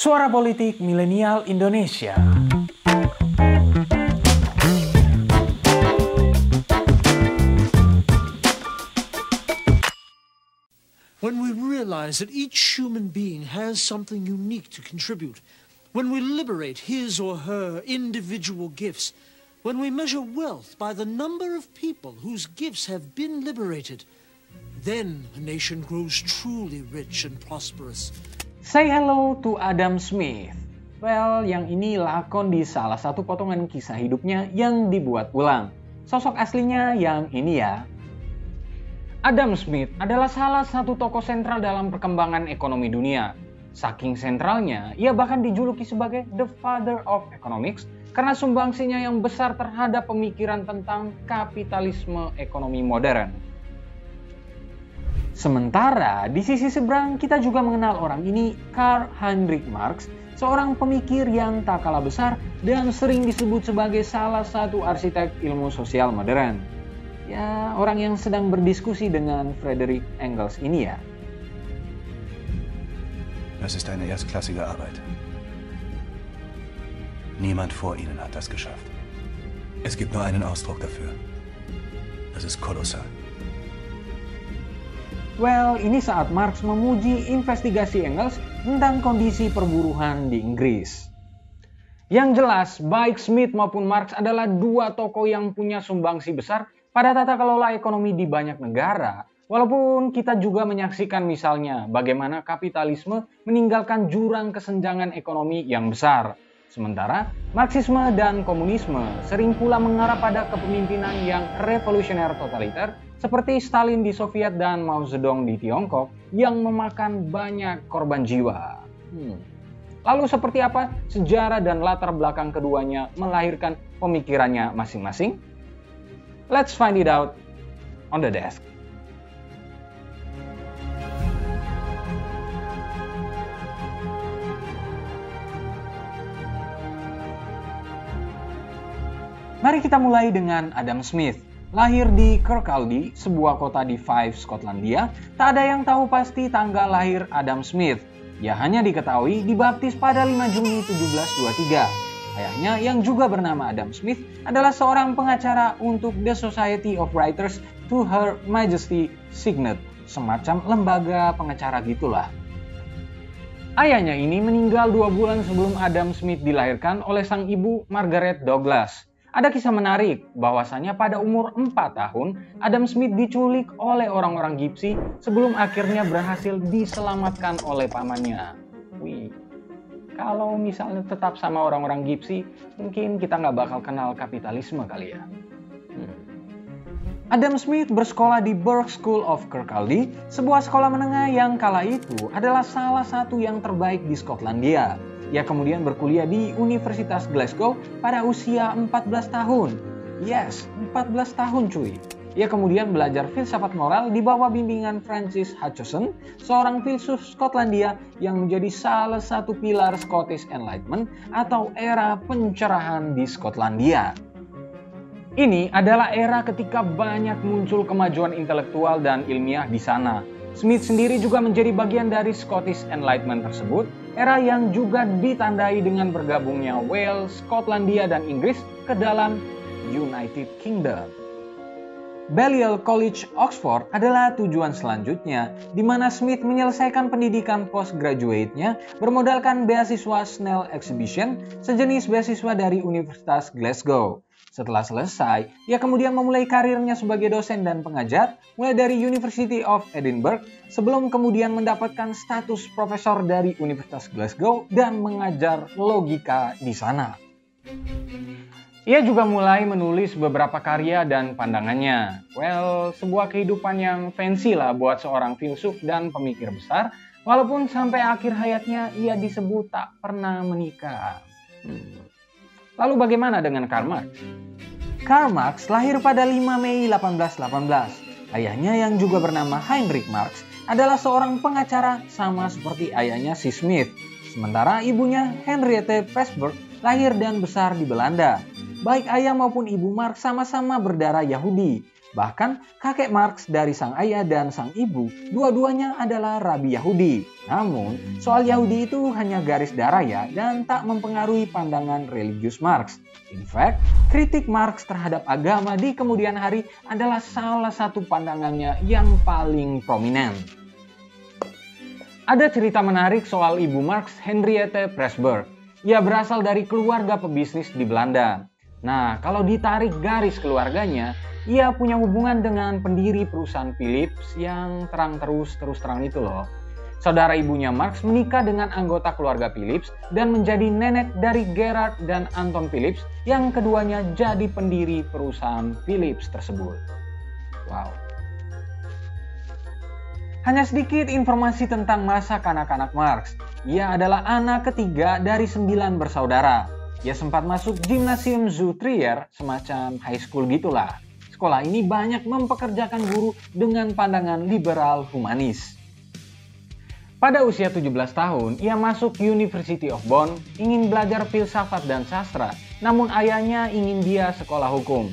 Suara Politik Milenial Indonesia. When we realize that each human being has something unique to contribute, when we liberate his or her individual gifts, when we measure wealth by the number of people whose gifts have been liberated, then a nation grows truly rich and prosperous. Say hello to Adam Smith. Well, yang ini lakon di salah satu potongan kisah hidupnya yang dibuat ulang. Sosok aslinya yang ini ya. Adam Smith adalah salah satu tokoh sentral dalam perkembangan ekonomi dunia. Saking sentralnya, ia bahkan dijuluki sebagai the father of economics karena sumbangsinya yang besar terhadap pemikiran tentang kapitalisme ekonomi modern. Sementara di sisi seberang kita juga mengenal orang ini Karl Heinrich Marx, seorang pemikir yang tak kalah besar dan sering disebut sebagai salah satu arsitek ilmu sosial modern ya orang yang sedang berdiskusi dengan Frederick Engels ini ya. Das ist eine erstklassige Arbeit. Niemand vor Ihnen hat das geschafft. Es gibt nur einen Ausdruck dafür. Das ist kolossal. Well, ini saat Marx memuji investigasi Engels tentang kondisi perburuhan di Inggris. Yang jelas, baik Smith maupun Marx adalah dua tokoh yang punya sumbangsi besar pada tata kelola ekonomi di banyak negara, walaupun kita juga menyaksikan misalnya bagaimana kapitalisme meninggalkan jurang kesenjangan ekonomi yang besar. Sementara Marxisme dan komunisme sering pula mengarah pada kepemimpinan yang revolusioner totaliter seperti Stalin di Soviet dan Mao Zedong di Tiongkok yang memakan banyak korban jiwa. Hmm. Lalu seperti apa sejarah dan latar belakang keduanya melahirkan pemikirannya masing-masing? Let's find it out on the desk. Mari kita mulai dengan Adam Smith. Lahir di Kirkcaldy, sebuah kota di Fife, Skotlandia, tak ada yang tahu pasti tanggal lahir Adam Smith. Ia hanya diketahui dibaptis pada 5 Juni 1723 Ayahnya yang juga bernama Adam Smith adalah seorang pengacara untuk The Society of Writers to Her Majesty Signet, semacam lembaga pengacara gitulah. Ayahnya ini meninggal dua bulan sebelum Adam Smith dilahirkan oleh sang ibu Margaret Douglas. Ada kisah menarik bahwasanya pada umur 4 tahun Adam Smith diculik oleh orang-orang Gypsy sebelum akhirnya berhasil diselamatkan oleh pamannya. Wih, kalau misalnya tetap sama orang-orang gipsi, mungkin kita nggak bakal kenal kapitalisme kali ya. Adam Smith bersekolah di Burke School of Kirkcaldy, sebuah sekolah menengah yang kala itu adalah salah satu yang terbaik di Skotlandia. Ia kemudian berkuliah di Universitas Glasgow pada usia 14 tahun. Yes, 14 tahun cuy. Ia kemudian belajar filsafat moral di bawah bimbingan Francis Hutcheson, seorang filsuf Skotlandia yang menjadi salah satu pilar Scottish Enlightenment atau era pencerahan di Skotlandia. Ini adalah era ketika banyak muncul kemajuan intelektual dan ilmiah di sana. Smith sendiri juga menjadi bagian dari Scottish Enlightenment tersebut, era yang juga ditandai dengan bergabungnya Wales, Skotlandia, dan Inggris ke dalam United Kingdom. Balliol College Oxford adalah tujuan selanjutnya, di mana Smith menyelesaikan pendidikan postgraduate-nya bermodalkan beasiswa Snell Exhibition, sejenis beasiswa dari Universitas Glasgow. Setelah selesai, ia kemudian memulai karirnya sebagai dosen dan pengajar, mulai dari University of Edinburgh, sebelum kemudian mendapatkan status profesor dari Universitas Glasgow dan mengajar logika di sana. Ia juga mulai menulis beberapa karya dan pandangannya. Well, sebuah kehidupan yang fancy lah buat seorang filsuf dan pemikir besar, walaupun sampai akhir hayatnya ia disebut tak pernah menikah. Hmm. Lalu bagaimana dengan Karl Marx? Karl Marx lahir pada 5 Mei 1818. Ayahnya yang juga bernama Heinrich Marx adalah seorang pengacara sama seperti ayahnya si Smith. Sementara ibunya Henriette Presburg lahir dan besar di Belanda. Baik ayah maupun ibu Mark sama-sama berdarah Yahudi. Bahkan kakek Marx dari sang ayah dan sang ibu, dua-duanya adalah rabi Yahudi. Namun, soal Yahudi itu hanya garis darah ya dan tak mempengaruhi pandangan religius Marx. In fact, kritik Marx terhadap agama di kemudian hari adalah salah satu pandangannya yang paling prominent. Ada cerita menarik soal ibu Marx, Henriette Pressburg. Ia berasal dari keluarga pebisnis di Belanda. Nah, kalau ditarik garis keluarganya, ia punya hubungan dengan pendiri perusahaan Philips yang terang terus terus terang itu loh. Saudara ibunya Marx menikah dengan anggota keluarga Philips dan menjadi nenek dari Gerard dan Anton Philips yang keduanya jadi pendiri perusahaan Philips tersebut. Wow. Hanya sedikit informasi tentang masa kanak-kanak Marx. Ia adalah anak ketiga dari sembilan bersaudara. Ia sempat masuk gimnasium Zutrier, semacam high school gitulah sekolah ini banyak mempekerjakan guru dengan pandangan liberal humanis. Pada usia 17 tahun, ia masuk University of Bonn, ingin belajar filsafat dan sastra, namun ayahnya ingin dia sekolah hukum.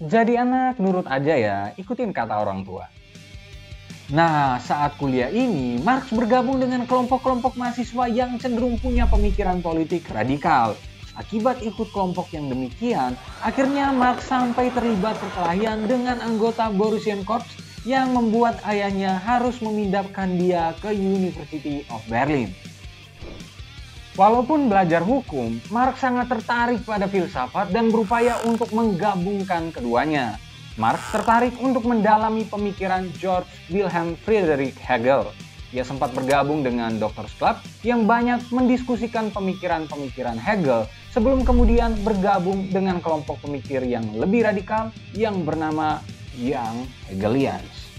Jadi anak nurut aja ya, ikutin kata orang tua. Nah, saat kuliah ini, Marx bergabung dengan kelompok-kelompok mahasiswa yang cenderung punya pemikiran politik radikal, Akibat ikut kelompok yang demikian, akhirnya Marx sampai terlibat perkelahian dengan anggota Borussian Corps yang membuat ayahnya harus memindahkan dia ke University of Berlin. Walaupun belajar hukum, Marx sangat tertarik pada filsafat dan berupaya untuk menggabungkan keduanya. Marx tertarik untuk mendalami pemikiran George Wilhelm Friedrich Hegel ia sempat bergabung dengan Doctors Club yang banyak mendiskusikan pemikiran-pemikiran Hegel sebelum kemudian bergabung dengan kelompok pemikir yang lebih radikal yang bernama Young Hegelians.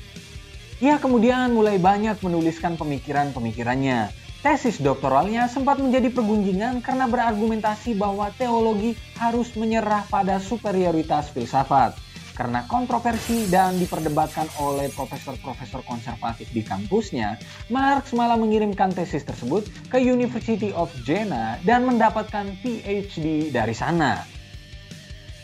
Ia kemudian mulai banyak menuliskan pemikiran-pemikirannya. Tesis doktoralnya sempat menjadi pergunjingan karena berargumentasi bahwa teologi harus menyerah pada superioritas filsafat karena kontroversi dan diperdebatkan oleh profesor-profesor konservatif di kampusnya, Marx malah mengirimkan tesis tersebut ke University of Jena dan mendapatkan PhD dari sana.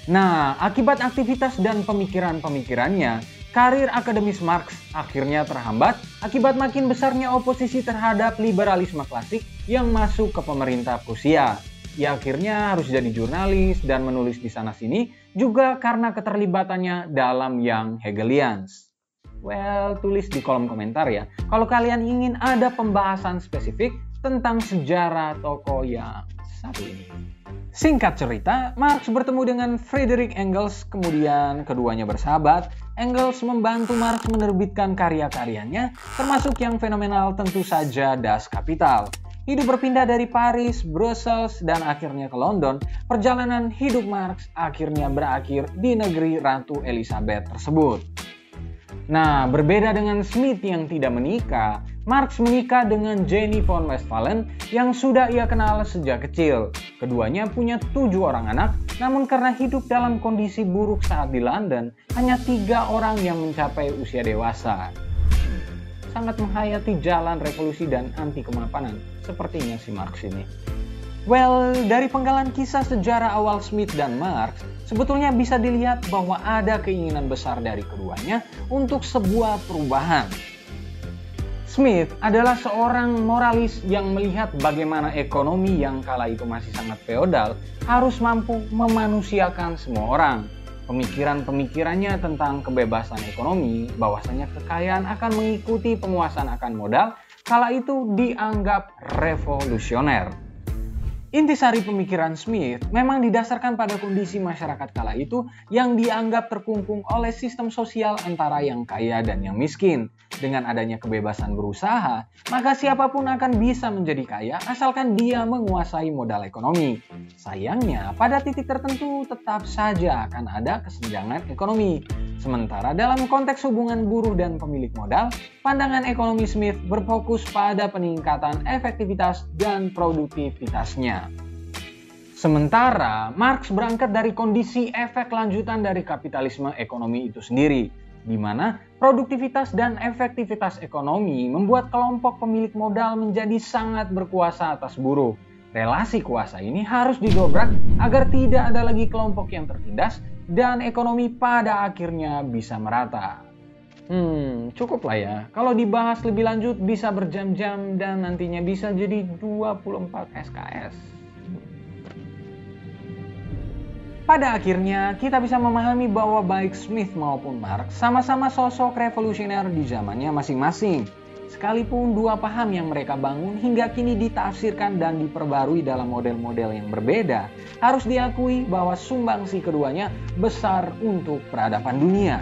Nah, akibat aktivitas dan pemikiran-pemikirannya, karir akademis Marx akhirnya terhambat akibat makin besarnya oposisi terhadap liberalisme klasik yang masuk ke pemerintah Prusia. Ia akhirnya harus jadi jurnalis dan menulis di sana-sini juga karena keterlibatannya dalam yang Hegelians. Well, tulis di kolom komentar ya. Kalau kalian ingin ada pembahasan spesifik tentang sejarah tokoh yang satu ini. Singkat cerita, Marx bertemu dengan Friedrich Engels, kemudian keduanya bersahabat. Engels membantu Marx menerbitkan karya-karyanya, termasuk yang fenomenal tentu saja Das Kapital. Hidup berpindah dari Paris, Brussels, dan akhirnya ke London, perjalanan hidup Marx akhirnya berakhir di negeri Ratu Elizabeth tersebut. Nah, berbeda dengan Smith yang tidak menikah, Marx menikah dengan Jenny von Westphalen yang sudah ia kenal sejak kecil. Keduanya punya tujuh orang anak, namun karena hidup dalam kondisi buruk saat di London, hanya tiga orang yang mencapai usia dewasa sangat menghayati jalan revolusi dan anti kemapanan, sepertinya si Marx ini. Well, dari penggalan kisah sejarah awal Smith dan Marx, sebetulnya bisa dilihat bahwa ada keinginan besar dari keduanya untuk sebuah perubahan. Smith adalah seorang moralis yang melihat bagaimana ekonomi yang kala itu masih sangat feodal harus mampu memanusiakan semua orang Pemikiran-pemikirannya tentang kebebasan ekonomi, bahwasanya kekayaan akan mengikuti penguasaan akan modal, kala itu dianggap revolusioner. Intisari pemikiran Smith memang didasarkan pada kondisi masyarakat kala itu yang dianggap terkungkung oleh sistem sosial antara yang kaya dan yang miskin. Dengan adanya kebebasan berusaha, maka siapa pun akan bisa menjadi kaya asalkan dia menguasai modal ekonomi. Sayangnya, pada titik tertentu tetap saja akan ada kesenjangan ekonomi. Sementara dalam konteks hubungan buruh dan pemilik modal, pandangan ekonomi Smith berfokus pada peningkatan efektivitas dan produktivitasnya. Sementara Marx berangkat dari kondisi efek lanjutan dari kapitalisme ekonomi itu sendiri, di mana produktivitas dan efektivitas ekonomi membuat kelompok pemilik modal menjadi sangat berkuasa atas buruh relasi kuasa ini harus didobrak agar tidak ada lagi kelompok yang tertindas dan ekonomi pada akhirnya bisa merata. Hmm, cukup lah ya. Kalau dibahas lebih lanjut bisa berjam-jam dan nantinya bisa jadi 24 SKS. Pada akhirnya, kita bisa memahami bahwa baik Smith maupun Marx sama-sama sosok revolusioner di zamannya masing-masing. Sekalipun dua paham yang mereka bangun hingga kini ditafsirkan dan diperbarui dalam model-model yang berbeda, harus diakui bahwa sumbangsi keduanya besar untuk peradaban dunia.